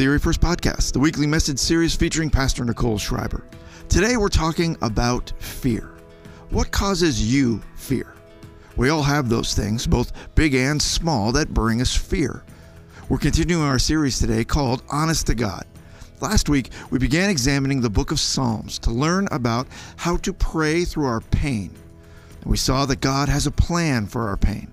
the Erie First Podcast, the weekly message series featuring Pastor Nicole Schreiber. Today we're talking about fear. What causes you fear? We all have those things, both big and small, that bring us fear. We're continuing our series today called Honest to God. Last week, we began examining the book of Psalms to learn about how to pray through our pain. And we saw that God has a plan for our pain.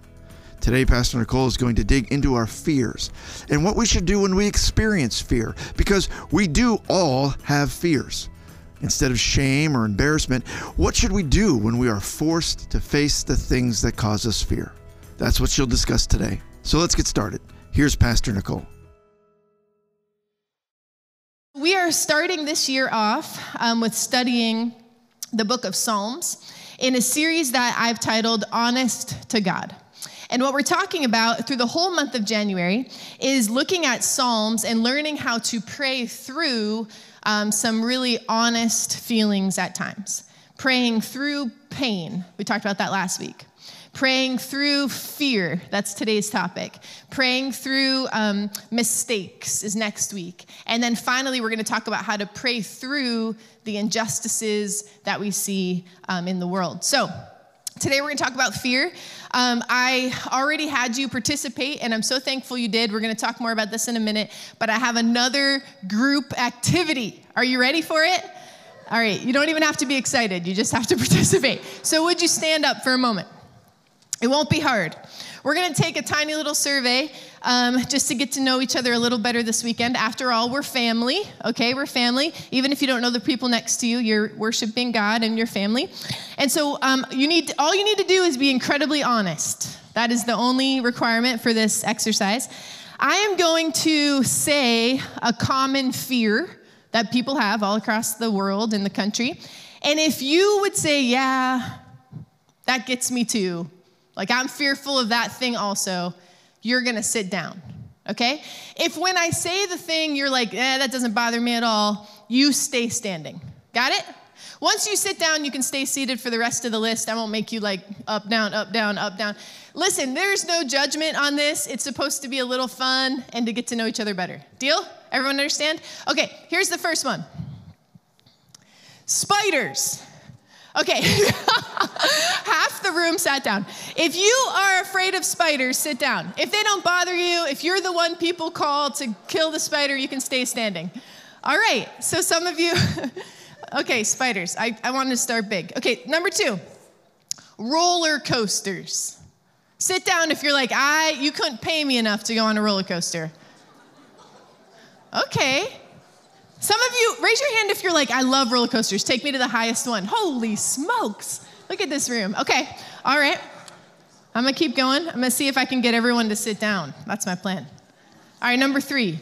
Today, Pastor Nicole is going to dig into our fears and what we should do when we experience fear, because we do all have fears. Instead of shame or embarrassment, what should we do when we are forced to face the things that cause us fear? That's what she'll discuss today. So let's get started. Here's Pastor Nicole. We are starting this year off um, with studying the book of Psalms in a series that I've titled Honest to God. And what we're talking about through the whole month of January is looking at Psalms and learning how to pray through um, some really honest feelings at times. Praying through pain. We talked about that last week. Praying through fear, that's today's topic. Praying through um, mistakes is next week. And then finally, we're going to talk about how to pray through the injustices that we see um, in the world. So, Today, we're going to talk about fear. Um, I already had you participate, and I'm so thankful you did. We're going to talk more about this in a minute, but I have another group activity. Are you ready for it? All right, you don't even have to be excited, you just have to participate. So, would you stand up for a moment? It won't be hard. We're going to take a tiny little survey um, just to get to know each other a little better this weekend. After all, we're family, okay? We're family. Even if you don't know the people next to you, you're worshiping God and your family. And so, um, you need all you need to do is be incredibly honest. That is the only requirement for this exercise. I am going to say a common fear that people have all across the world and the country. And if you would say, yeah, that gets me too, like I'm fearful of that thing also, you're gonna sit down, okay? If when I say the thing, you're like, eh, that doesn't bother me at all, you stay standing. Got it? Once you sit down, you can stay seated for the rest of the list. I won't make you like up, down, up, down, up, down. Listen, there's no judgment on this. It's supposed to be a little fun and to get to know each other better. Deal? Everyone understand? Okay, here's the first one spiders. Okay, half the room sat down. If you are afraid of spiders, sit down. If they don't bother you, if you're the one people call to kill the spider, you can stay standing. All right, so some of you, okay, spiders. I, I wanted to start big. Okay, number two, roller coasters. Sit down if you're like, I, you couldn't pay me enough to go on a roller coaster. Okay, some of you, raise your hand if you're like, I love roller coasters. Take me to the highest one. Holy smokes. Look at this room. Okay, all right. I'm gonna keep going. I'm gonna see if I can get everyone to sit down. That's my plan. All right, number three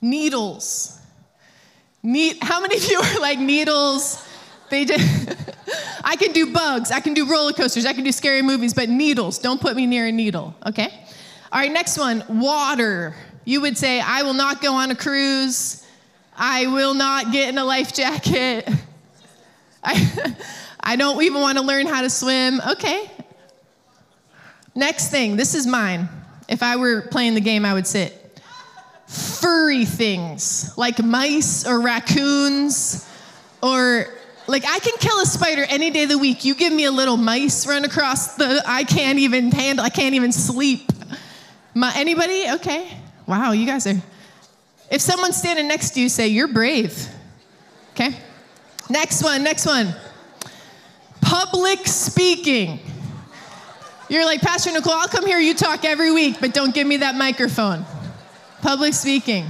needles. Ne- How many of you are like needles? They just, I can do bugs, I can do roller coasters, I can do scary movies, but needles, don't put me near a needle, okay? All right, next one water. You would say, I will not go on a cruise. I will not get in a life jacket. I, I don't even want to learn how to swim. Okay. Next thing, this is mine. If I were playing the game, I would sit. Furry things like mice or raccoons or like I can kill a spider any day of the week. You give me a little mice run across the I can't even handle I can't even sleep. My, anybody? Okay. Wow, you guys are if someone's standing next to you, say, You're brave. Okay? Next one, next one. Public speaking. You're like, Pastor Nicole, I'll come here, you talk every week, but don't give me that microphone. Public speaking.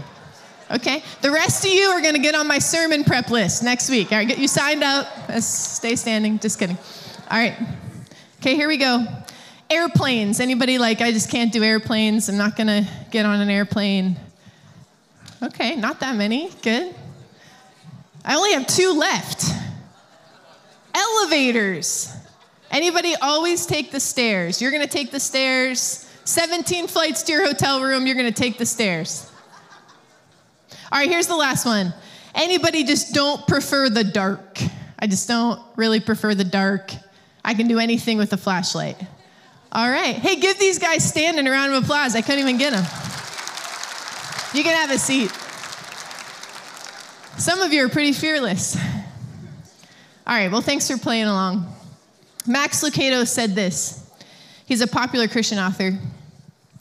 Okay? The rest of you are going to get on my sermon prep list next week. All right, get you signed up. Uh, stay standing. Just kidding. All right. Okay, here we go. Airplanes. Anybody like, I just can't do airplanes. I'm not going to get on an airplane. Okay, not that many. Good. I only have two left. Elevators. Anybody always take the stairs? You're going to take the stairs. 17 flights to your hotel room, you're going to take the stairs. All right, here's the last one. Anybody just don't prefer the dark? I just don't really prefer the dark. I can do anything with a flashlight. All right. Hey, give these guys standing a round of applause. I couldn't even get them. You can have a seat. Some of you are pretty fearless. All right, well, thanks for playing along. Max Lucado said this. He's a popular Christian author.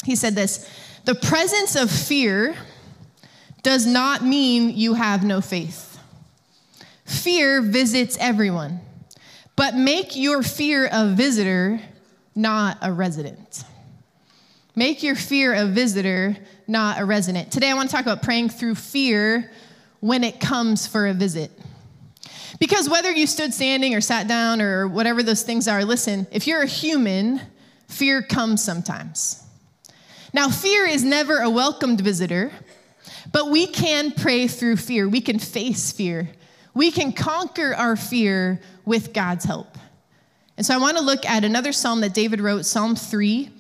He said this The presence of fear does not mean you have no faith. Fear visits everyone, but make your fear a visitor, not a resident. Make your fear a visitor, not a resident. Today, I want to talk about praying through fear when it comes for a visit. Because whether you stood standing or sat down or whatever those things are, listen, if you're a human, fear comes sometimes. Now, fear is never a welcomed visitor, but we can pray through fear. We can face fear. We can conquer our fear with God's help. And so I want to look at another psalm that David wrote, Psalm 3.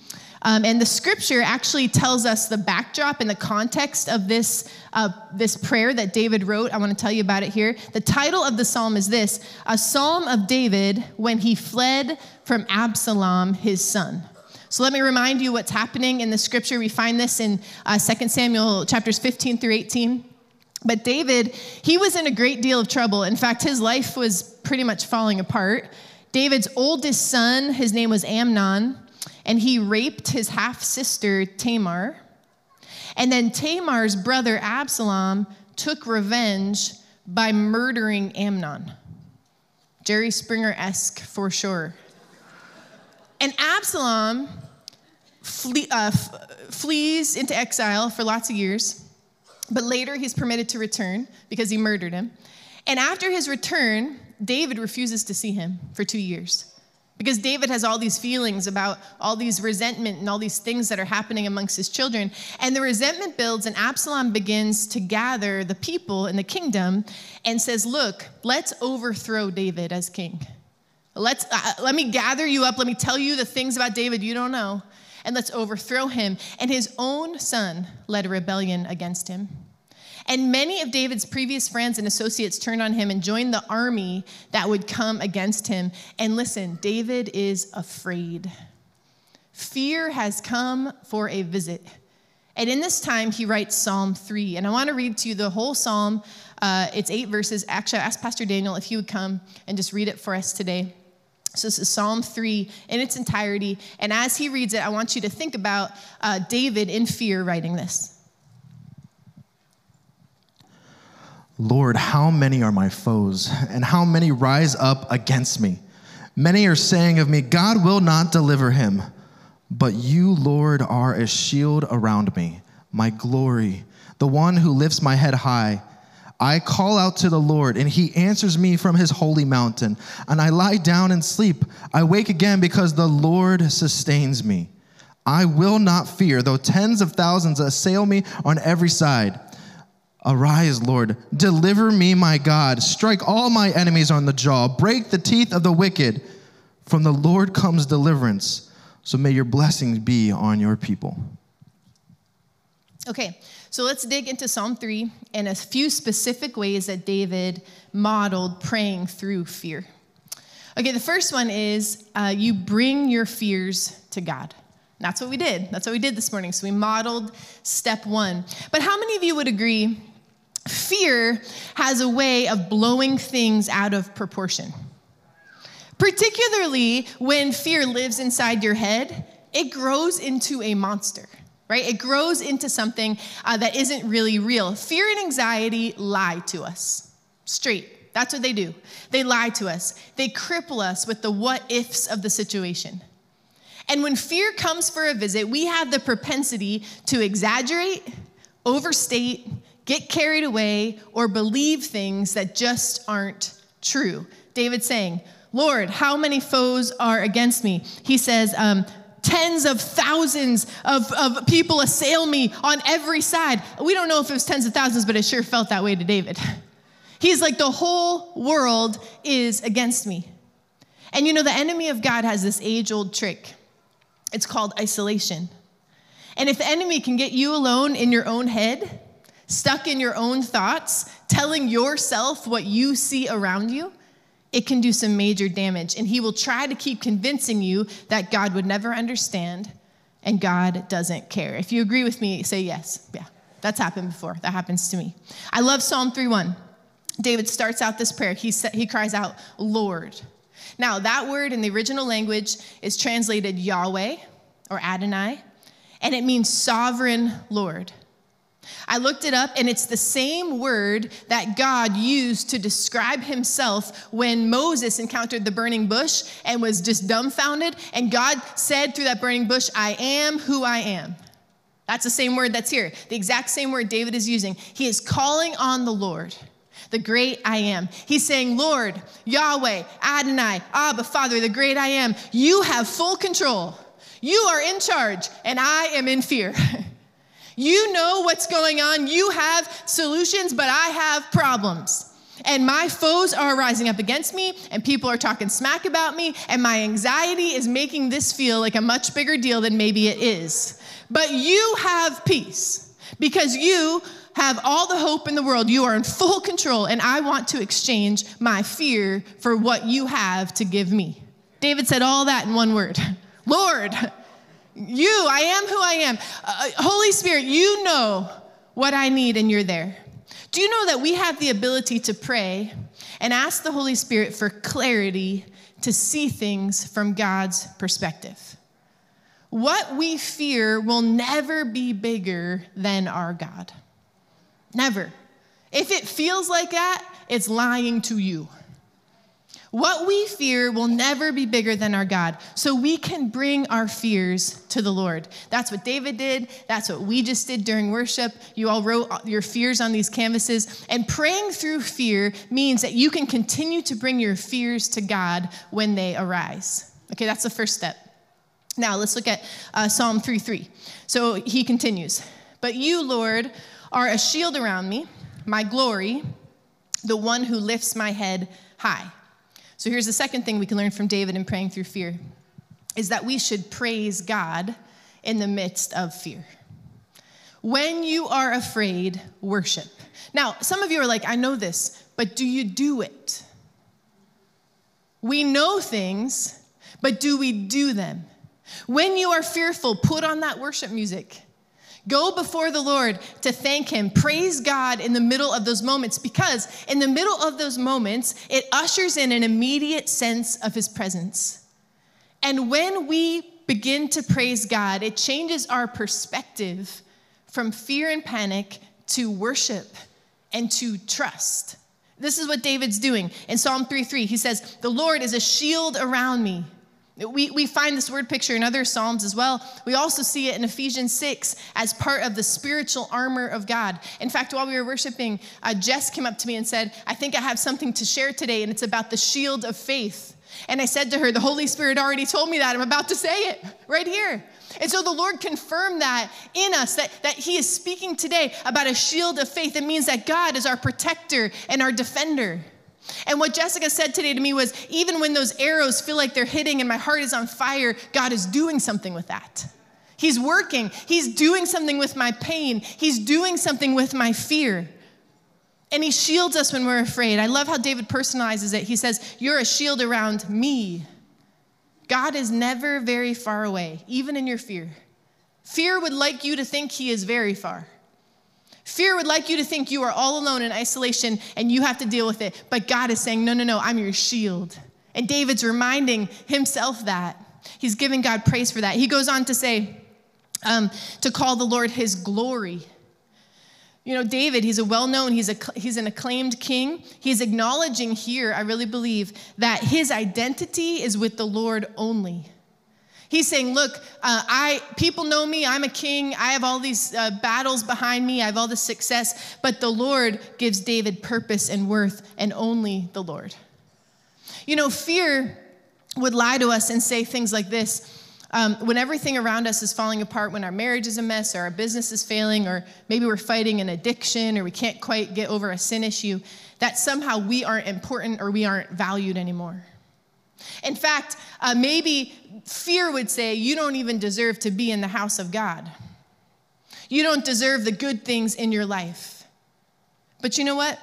Um, and the scripture actually tells us the backdrop and the context of this, uh, this prayer that David wrote. I want to tell you about it here. The title of the psalm is this A Psalm of David when he fled from Absalom, his son. So let me remind you what's happening in the scripture. We find this in uh, 2 Samuel chapters 15 through 18. But David, he was in a great deal of trouble. In fact, his life was pretty much falling apart. David's oldest son, his name was Amnon, and he raped his half sister Tamar. And then Tamar's brother Absalom took revenge by murdering Amnon. Jerry Springer esque for sure. And Absalom uh, f- flees into exile for lots of years, but later he's permitted to return because he murdered him. And after his return, David refuses to see him for two years. Because David has all these feelings about all these resentment and all these things that are happening amongst his children. And the resentment builds, and Absalom begins to gather the people in the kingdom and says, Look, let's overthrow David as king. Let's, uh, let me gather you up. Let me tell you the things about David you don't know. And let's overthrow him. And his own son led a rebellion against him. And many of David's previous friends and associates turned on him and joined the army that would come against him. And listen, David is afraid. Fear has come for a visit. And in this time, he writes Psalm 3. And I want to read to you the whole psalm. Uh, it's eight verses. Actually, I asked Pastor Daniel if he would come and just read it for us today. So this is Psalm 3 in its entirety. And as he reads it, I want you to think about uh, David in fear writing this. Lord, how many are my foes, and how many rise up against me? Many are saying of me, God will not deliver him. But you, Lord, are a shield around me, my glory, the one who lifts my head high. I call out to the Lord, and he answers me from his holy mountain. And I lie down and sleep. I wake again because the Lord sustains me. I will not fear, though tens of thousands assail me on every side. Arise, Lord. Deliver me, my God. Strike all my enemies on the jaw. Break the teeth of the wicked. From the Lord comes deliverance. So may your blessings be on your people. Okay, so let's dig into Psalm 3 and a few specific ways that David modeled praying through fear. Okay, the first one is uh, you bring your fears to God. That's what we did. That's what we did this morning. So we modeled step one. But how many of you would agree fear has a way of blowing things out of proportion. Particularly when fear lives inside your head, it grows into a monster, right? It grows into something uh, that isn't really real. Fear and anxiety lie to us straight. That's what they do. They lie to us, they cripple us with the what ifs of the situation. And when fear comes for a visit, we have the propensity to exaggerate, overstate, get carried away, or believe things that just aren't true. David saying, Lord, how many foes are against me? He says, um, Tens of thousands of, of people assail me on every side. We don't know if it was tens of thousands, but it sure felt that way to David. He's like, the whole world is against me. And you know, the enemy of God has this age old trick. It's called isolation. And if the enemy can get you alone in your own head, stuck in your own thoughts, telling yourself what you see around you, it can do some major damage. And he will try to keep convincing you that God would never understand and God doesn't care. If you agree with me, say yes. Yeah. That's happened before. That happens to me. I love Psalm 3:1. David starts out this prayer. He, sa- he cries out, Lord. Now, that word in the original language is translated Yahweh or Adonai, and it means sovereign Lord. I looked it up, and it's the same word that God used to describe himself when Moses encountered the burning bush and was just dumbfounded. And God said through that burning bush, I am who I am. That's the same word that's here, the exact same word David is using. He is calling on the Lord, the great I am. He's saying, Lord, Yahweh, Adonai, Abba, Father, the great I am, you have full control. You are in charge, and I am in fear. you know what's going on. You have solutions, but I have problems. And my foes are rising up against me, and people are talking smack about me, and my anxiety is making this feel like a much bigger deal than maybe it is. But you have peace because you have all the hope in the world. You are in full control, and I want to exchange my fear for what you have to give me. David said all that in one word Lord, you, I am who I am. Uh, Holy Spirit, you know what I need, and you're there. Do you know that we have the ability to pray and ask the Holy Spirit for clarity to see things from God's perspective? What we fear will never be bigger than our God. Never. If it feels like that, it's lying to you. What we fear will never be bigger than our God. So we can bring our fears to the Lord. That's what David did. That's what we just did during worship. You all wrote your fears on these canvases. And praying through fear means that you can continue to bring your fears to God when they arise. Okay, that's the first step. Now let's look at uh, Psalm 3 3. So he continues, But you, Lord, are a shield around me, my glory, the one who lifts my head high. So here's the second thing we can learn from David in praying through fear is that we should praise God in the midst of fear. When you are afraid, worship. Now, some of you are like, I know this, but do you do it? We know things, but do we do them? When you are fearful, put on that worship music. Go before the Lord to thank Him. Praise God in the middle of those moments because in the middle of those moments, it ushers in an immediate sense of His presence. And when we begin to praise God, it changes our perspective from fear and panic to worship and to trust. This is what David's doing. In Psalm 3 3, he says, The Lord is a shield around me. We, we find this word picture in other Psalms as well. We also see it in Ephesians 6 as part of the spiritual armor of God. In fact, while we were worshiping, uh, Jess came up to me and said, I think I have something to share today, and it's about the shield of faith. And I said to her, The Holy Spirit already told me that. I'm about to say it right here. And so the Lord confirmed that in us, that, that He is speaking today about a shield of faith. It means that God is our protector and our defender. And what Jessica said today to me was even when those arrows feel like they're hitting and my heart is on fire, God is doing something with that. He's working, He's doing something with my pain, He's doing something with my fear. And He shields us when we're afraid. I love how David personalizes it. He says, You're a shield around me. God is never very far away, even in your fear. Fear would like you to think He is very far. Fear would like you to think you are all alone in isolation and you have to deal with it. But God is saying, No, no, no, I'm your shield. And David's reminding himself that. He's giving God praise for that. He goes on to say, um, to call the Lord his glory. You know, David, he's a well known, he's, a, he's an acclaimed king. He's acknowledging here, I really believe, that his identity is with the Lord only. He's saying, Look, uh, I, people know me, I'm a king, I have all these uh, battles behind me, I have all this success, but the Lord gives David purpose and worth, and only the Lord. You know, fear would lie to us and say things like this. Um, when everything around us is falling apart, when our marriage is a mess, or our business is failing, or maybe we're fighting an addiction, or we can't quite get over a sin issue, that somehow we aren't important or we aren't valued anymore. In fact, uh, maybe fear would say, You don't even deserve to be in the house of God. You don't deserve the good things in your life. But you know what?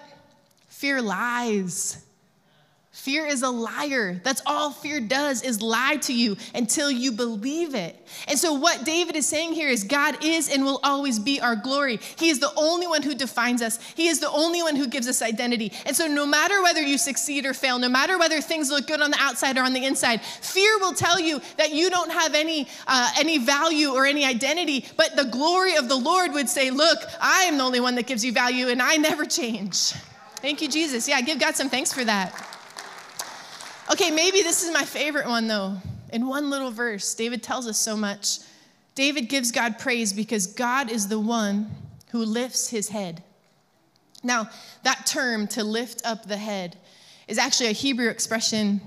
Fear lies. Fear is a liar. That's all fear does is lie to you until you believe it. And so what David is saying here is God is and will always be our glory. He is the only one who defines us. He is the only one who gives us identity. And so no matter whether you succeed or fail, no matter whether things look good on the outside or on the inside, fear will tell you that you don't have any uh, any value or any identity, but the glory of the Lord would say, "Look, I am the only one that gives you value and I never change." Thank you Jesus. Yeah, give God some thanks for that. Okay, maybe this is my favorite one though. In one little verse, David tells us so much. David gives God praise because God is the one who lifts his head. Now, that term, to lift up the head, is actually a Hebrew expression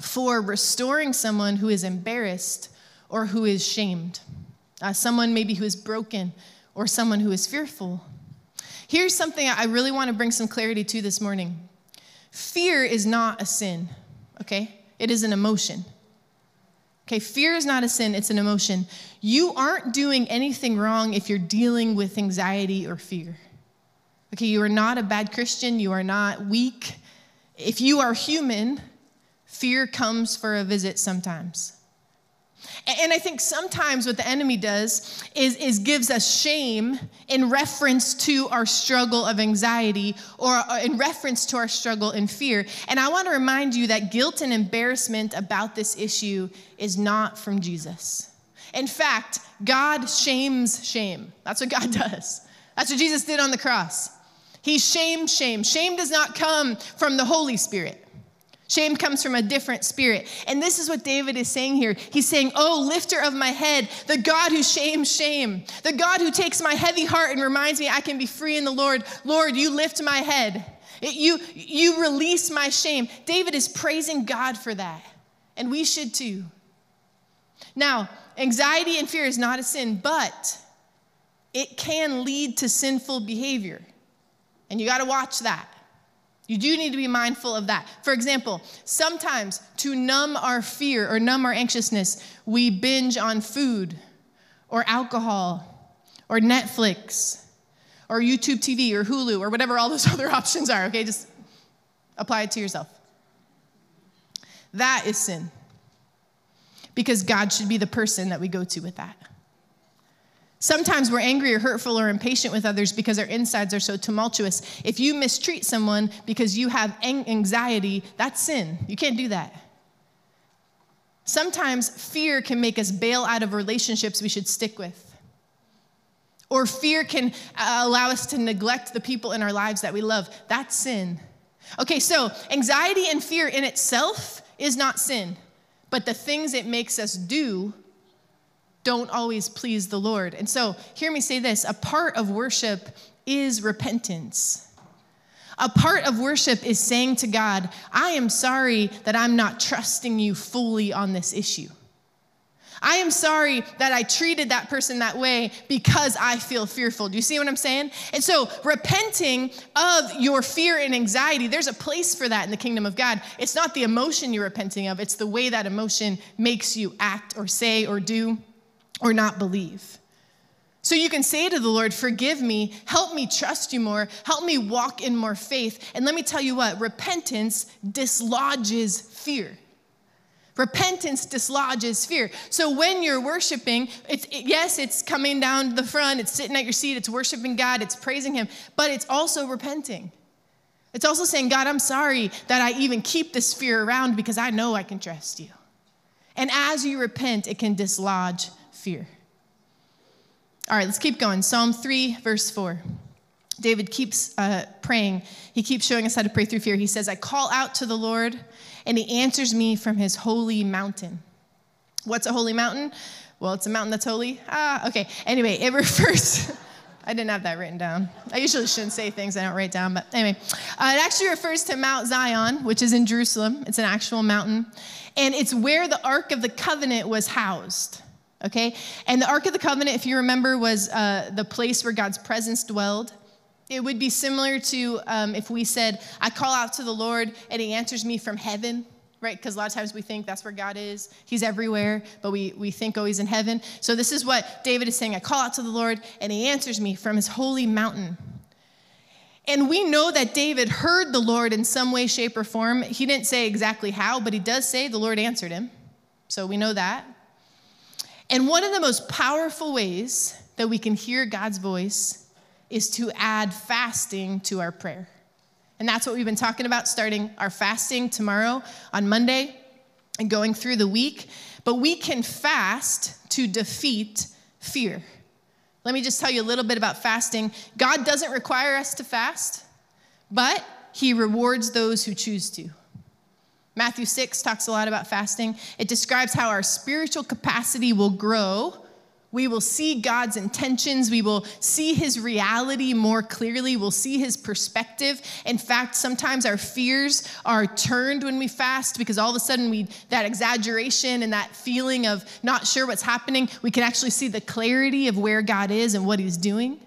for restoring someone who is embarrassed or who is shamed, uh, someone maybe who is broken or someone who is fearful. Here's something I really want to bring some clarity to this morning fear is not a sin okay? It is an emotion. Okay, fear is not a sin, it's an emotion. You aren't doing anything wrong if you're dealing with anxiety or fear. Okay, you are not a bad Christian, you are not weak. If you are human, fear comes for a visit sometimes. And I think sometimes what the enemy does is, is gives us shame in reference to our struggle of anxiety or uh, in reference to our struggle in fear. And I want to remind you that guilt and embarrassment about this issue is not from Jesus. In fact, God shames shame. That's what God does. That's what Jesus did on the cross. He shamed shame. Shame does not come from the Holy Spirit. Shame comes from a different spirit. And this is what David is saying here. He's saying, Oh, lifter of my head, the God who shames shame, the God who takes my heavy heart and reminds me I can be free in the Lord. Lord, you lift my head. It, you, you release my shame. David is praising God for that. And we should too. Now, anxiety and fear is not a sin, but it can lead to sinful behavior. And you got to watch that. You do need to be mindful of that. For example, sometimes to numb our fear or numb our anxiousness, we binge on food or alcohol or Netflix or YouTube TV or Hulu or whatever all those other options are, okay? Just apply it to yourself. That is sin. Because God should be the person that we go to with that. Sometimes we're angry or hurtful or impatient with others because our insides are so tumultuous. If you mistreat someone because you have anxiety, that's sin. You can't do that. Sometimes fear can make us bail out of relationships we should stick with. Or fear can uh, allow us to neglect the people in our lives that we love. That's sin. Okay, so anxiety and fear in itself is not sin, but the things it makes us do don't always please the Lord. And so, hear me say this a part of worship is repentance. A part of worship is saying to God, I am sorry that I'm not trusting you fully on this issue. I am sorry that I treated that person that way because I feel fearful. Do you see what I'm saying? And so, repenting of your fear and anxiety, there's a place for that in the kingdom of God. It's not the emotion you're repenting of, it's the way that emotion makes you act or say or do or not believe. So you can say to the Lord, Forgive me, help me trust you more, help me walk in more faith. And let me tell you what repentance dislodges fear. Repentance dislodges fear. So when you're worshiping, it's it, yes, it's coming down to the front, it's sitting at your seat, it's worshiping God, it's praising Him, but it's also repenting. It's also saying, God, I'm sorry that I even keep this fear around because I know I can trust you. And as you repent, it can dislodge fear. All right, let's keep going. Psalm 3, verse 4. David keeps uh, praying. He keeps showing us how to pray through fear. He says, I call out to the Lord, and he answers me from his holy mountain. What's a holy mountain? Well, it's a mountain that's holy. Ah, okay. Anyway, it refers. I didn't have that written down. I usually shouldn't say things I don't write down, but anyway. Uh, it actually refers to Mount Zion, which is in Jerusalem. It's an actual mountain. And it's where the Ark of the Covenant was housed okay? And the Ark of the Covenant, if you remember, was uh, the place where God's presence dwelled. It would be similar to um, if we said, I call out to the Lord and he answers me from heaven, right? Because a lot of times we think that's where God is. He's everywhere, but we, we think, oh, he's in heaven. So this is what David is saying I call out to the Lord and he answers me from his holy mountain. And we know that David heard the Lord in some way, shape, or form. He didn't say exactly how, but he does say the Lord answered him. So we know that. And one of the most powerful ways that we can hear God's voice is to add fasting to our prayer. And that's what we've been talking about, starting our fasting tomorrow on Monday and going through the week. But we can fast to defeat fear. Let me just tell you a little bit about fasting. God doesn't require us to fast, but He rewards those who choose to. Matthew 6 talks a lot about fasting. It describes how our spiritual capacity will grow we will see God's intentions. We will see his reality more clearly. We'll see his perspective. In fact, sometimes our fears are turned when we fast because all of a sudden we that exaggeration and that feeling of not sure what's happening, we can actually see the clarity of where God is and what he's doing.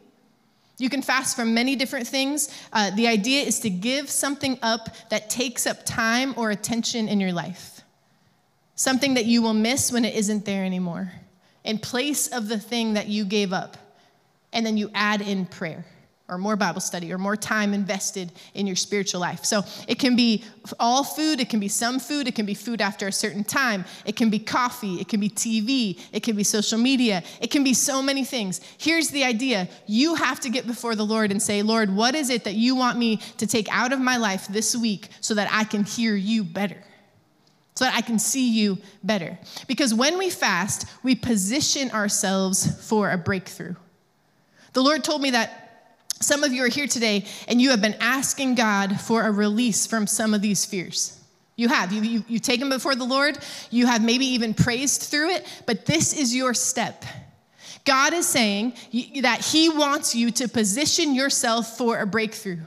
You can fast from many different things. Uh, the idea is to give something up that takes up time or attention in your life, something that you will miss when it isn't there anymore in place of the thing that you gave up. And then you add in prayer or more Bible study or more time invested in your spiritual life. So it can be all food, it can be some food, it can be food after a certain time, it can be coffee, it can be TV, it can be social media, it can be so many things. Here's the idea you have to get before the Lord and say, Lord, what is it that you want me to take out of my life this week so that I can hear you better? so that I can see you better. Because when we fast, we position ourselves for a breakthrough. The Lord told me that some of you are here today and you have been asking God for a release from some of these fears. You have. You, you, you've taken before the Lord. You have maybe even praised through it, but this is your step. God is saying that He wants you to position yourself for a breakthrough.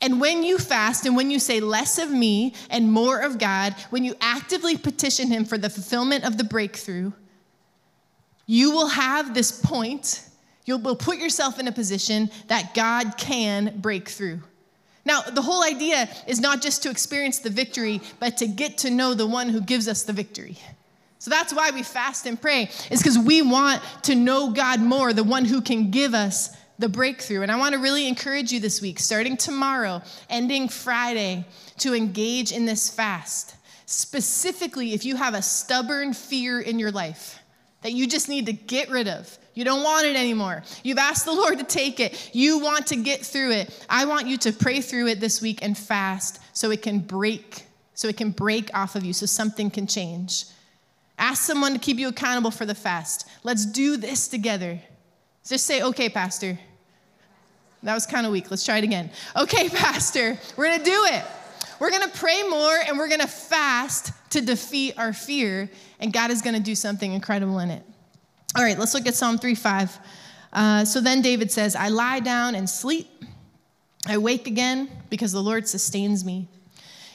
And when you fast and when you say less of me and more of God, when you actively petition Him for the fulfillment of the breakthrough, you will have this point, you'll put yourself in a position that God can break through. Now, the whole idea is not just to experience the victory, but to get to know the one who gives us the victory. So that's why we fast and pray, is because we want to know God more, the one who can give us the breakthrough. And I want to really encourage you this week, starting tomorrow, ending Friday, to engage in this fast. Specifically, if you have a stubborn fear in your life that you just need to get rid of, you don't want it anymore. You've asked the Lord to take it. You want to get through it. I want you to pray through it this week and fast so it can break, so it can break off of you, so something can change. Ask someone to keep you accountable for the fast. Let's do this together. Just say, okay, Pastor. That was kind of weak. Let's try it again. Okay, Pastor, we're going to do it. We're going to pray more and we're going to fast to defeat our fear, and God is going to do something incredible in it. All right, let's look at Psalm 3 5. Uh, so then David says, I lie down and sleep. I wake again because the Lord sustains me.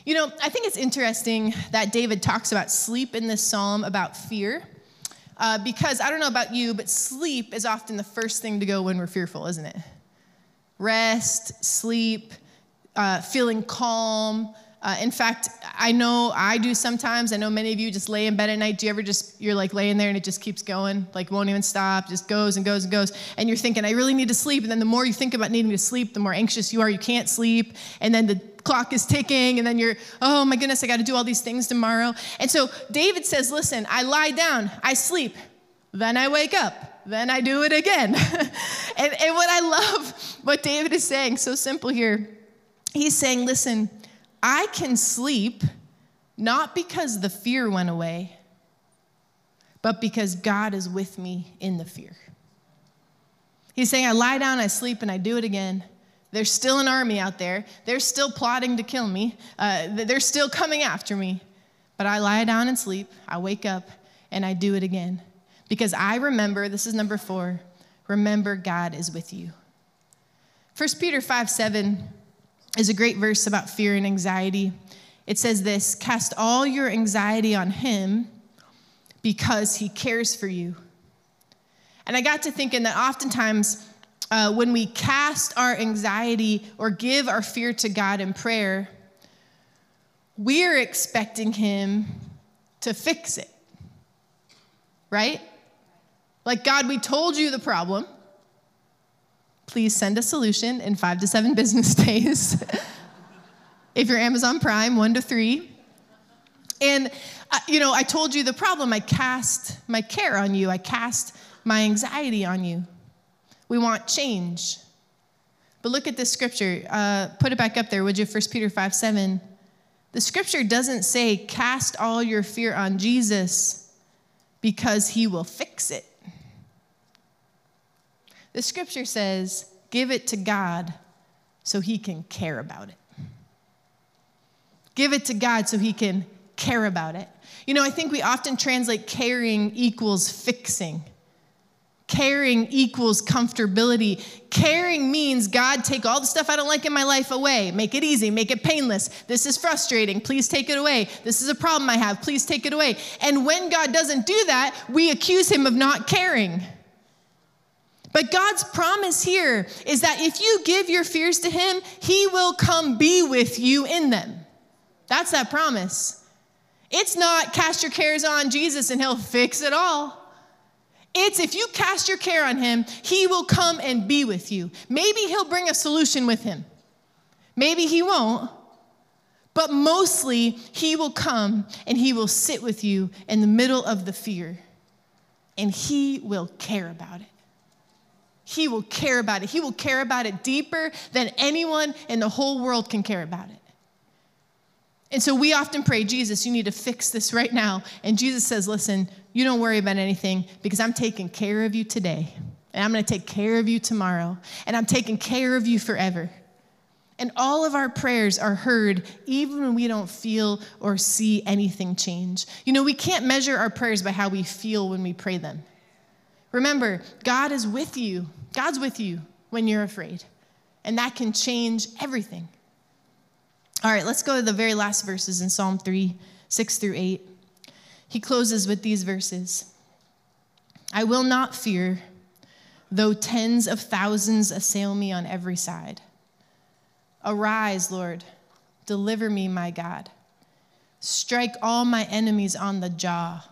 You know, I think it's interesting that David talks about sleep in this psalm about fear. Uh, because I don't know about you, but sleep is often the first thing to go when we're fearful, isn't it? Rest, sleep, uh, feeling calm. Uh, in fact, I know I do sometimes. I know many of you just lay in bed at night. Do you ever just, you're like laying there and it just keeps going, like won't even stop, just goes and goes and goes. And you're thinking, I really need to sleep. And then the more you think about needing to sleep, the more anxious you are. You can't sleep. And then the clock is ticking, and then you're, oh my goodness, I got to do all these things tomorrow. And so David says, listen, I lie down, I sleep, then I wake up, then I do it again. and, and what I love, what David is saying, so simple here, he's saying, listen, I can sleep not because the fear went away, but because God is with me in the fear. He's saying, I lie down, I sleep, and I do it again. There's still an army out there. They're still plotting to kill me. Uh, they're still coming after me. But I lie down and sleep. I wake up and I do it again. Because I remember, this is number four, remember God is with you. 1 Peter 5 7 is a great verse about fear and anxiety. It says this Cast all your anxiety on Him because He cares for you. And I got to thinking that oftentimes, uh, when we cast our anxiety or give our fear to God in prayer, we're expecting Him to fix it. Right? Like, God, we told you the problem. Please send a solution in five to seven business days. if you're Amazon Prime, one to three. And, uh, you know, I told you the problem. I cast my care on you, I cast my anxiety on you. We want change. But look at this scripture. Uh, put it back up there, would you? 1 Peter 5 7. The scripture doesn't say, cast all your fear on Jesus because he will fix it. The scripture says, give it to God so he can care about it. Give it to God so he can care about it. You know, I think we often translate caring equals fixing. Caring equals comfortability. Caring means God, take all the stuff I don't like in my life away. Make it easy, make it painless. This is frustrating. Please take it away. This is a problem I have. Please take it away. And when God doesn't do that, we accuse him of not caring. But God's promise here is that if you give your fears to him, he will come be with you in them. That's that promise. It's not cast your cares on Jesus and he'll fix it all. It's if you cast your care on him, he will come and be with you. Maybe he'll bring a solution with him. Maybe he won't. But mostly, he will come and he will sit with you in the middle of the fear and he will care about it. He will care about it. He will care about it deeper than anyone in the whole world can care about it. And so we often pray, Jesus, you need to fix this right now. And Jesus says, listen, you don't worry about anything because I'm taking care of you today. And I'm going to take care of you tomorrow. And I'm taking care of you forever. And all of our prayers are heard even when we don't feel or see anything change. You know, we can't measure our prayers by how we feel when we pray them. Remember, God is with you. God's with you when you're afraid. And that can change everything. All right, let's go to the very last verses in Psalm 3 6 through 8. He closes with these verses I will not fear, though tens of thousands assail me on every side. Arise, Lord, deliver me, my God. Strike all my enemies on the jaw.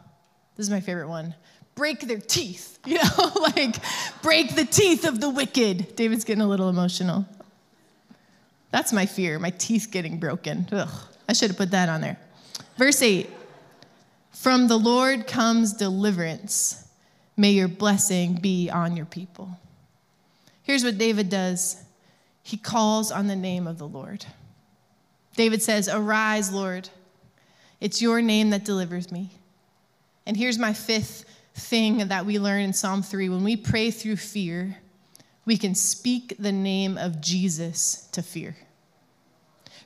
This is my favorite one. Break their teeth, you know, like break the teeth of the wicked. David's getting a little emotional. That's my fear, my teeth getting broken. Ugh, I should have put that on there. Verse 8 From the Lord comes deliverance. May your blessing be on your people. Here's what David does he calls on the name of the Lord. David says, Arise, Lord. It's your name that delivers me. And here's my fifth thing that we learn in Psalm 3 when we pray through fear, we can speak the name of Jesus to fear.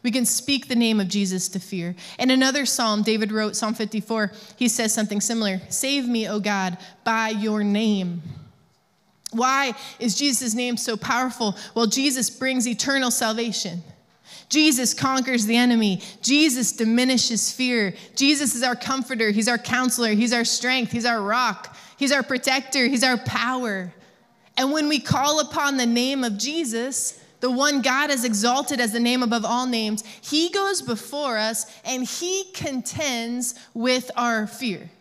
We can speak the name of Jesus to fear. In another psalm, David wrote, Psalm 54, he says something similar Save me, O God, by your name. Why is Jesus' name so powerful? Well, Jesus brings eternal salvation. Jesus conquers the enemy. Jesus diminishes fear. Jesus is our comforter. He's our counselor. He's our strength. He's our rock. He's our protector. He's our power. And when we call upon the name of Jesus, the one God has exalted as the name above all names, he goes before us and he contends with our fear.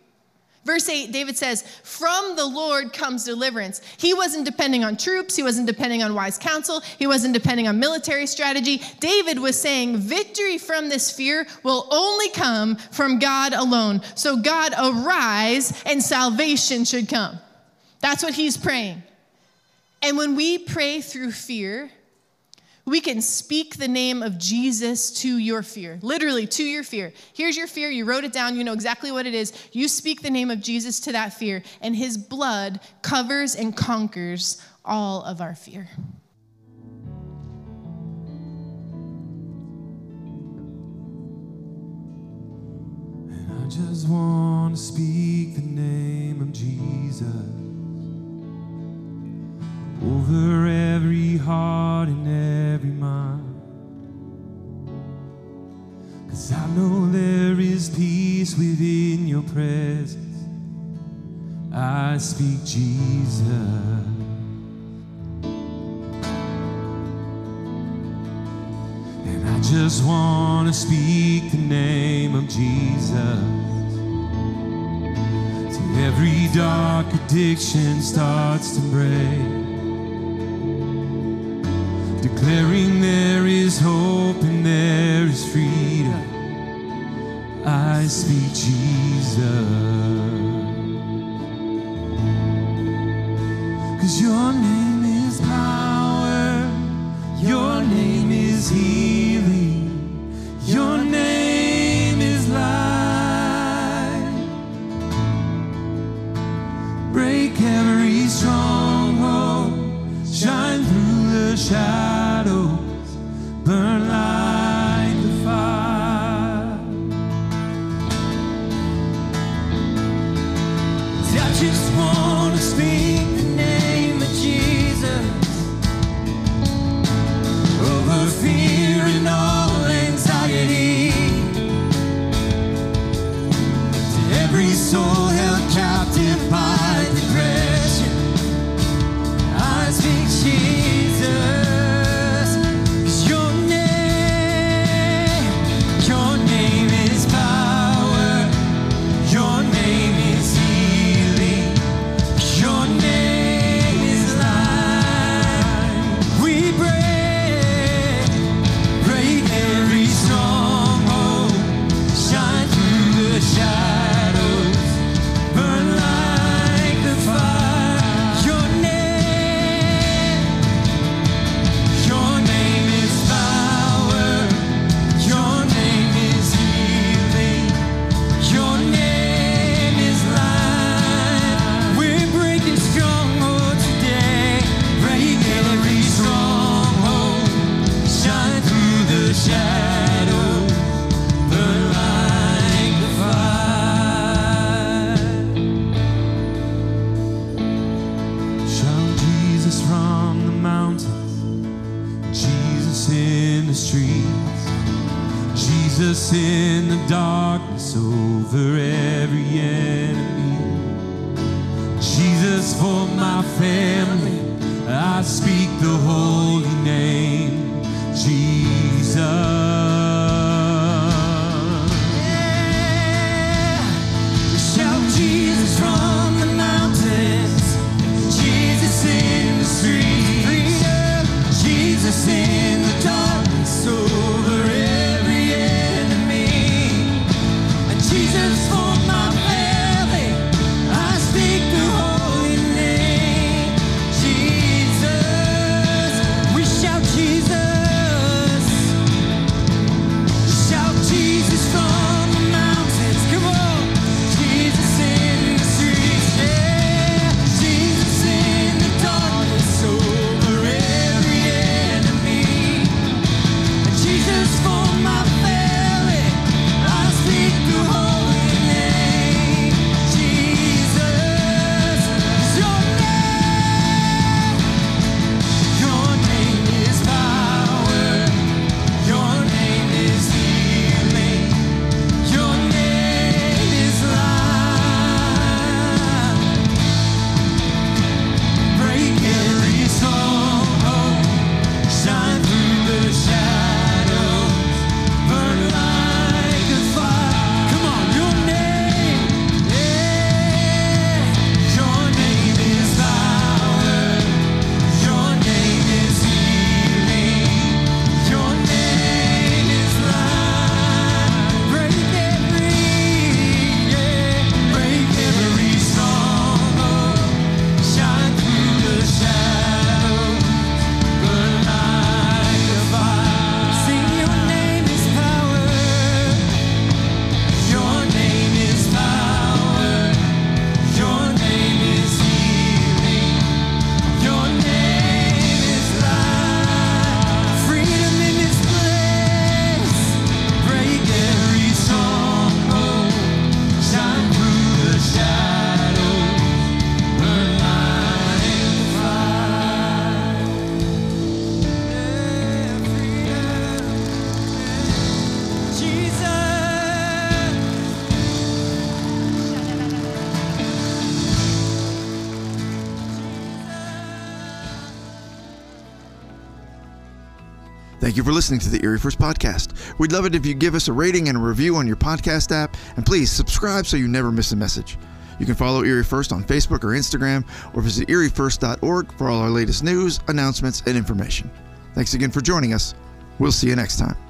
Verse 8, David says, From the Lord comes deliverance. He wasn't depending on troops. He wasn't depending on wise counsel. He wasn't depending on military strategy. David was saying, Victory from this fear will only come from God alone. So, God, arise and salvation should come. That's what he's praying. And when we pray through fear, we can speak the name of Jesus to your fear, literally to your fear. Here's your fear. You wrote it down. You know exactly what it is. You speak the name of Jesus to that fear, and his blood covers and conquers all of our fear. And I just want to speak the name of Jesus over every heart and every mind. Cause I know there is peace within your presence. I speak Jesus. And I just want to speak the name of Jesus. Every dark addiction starts to break declaring there is hope and there is freedom. I speak Jesus. Cause your name is power, your name is healing. For my family. I speak. you for listening to the Erie First Podcast. We'd love it if you give us a rating and a review on your podcast app, and please subscribe so you never miss a message. You can follow Erie First on Facebook or Instagram, or visit eriefirst.org for all our latest news, announcements, and information. Thanks again for joining us. We'll see you next time.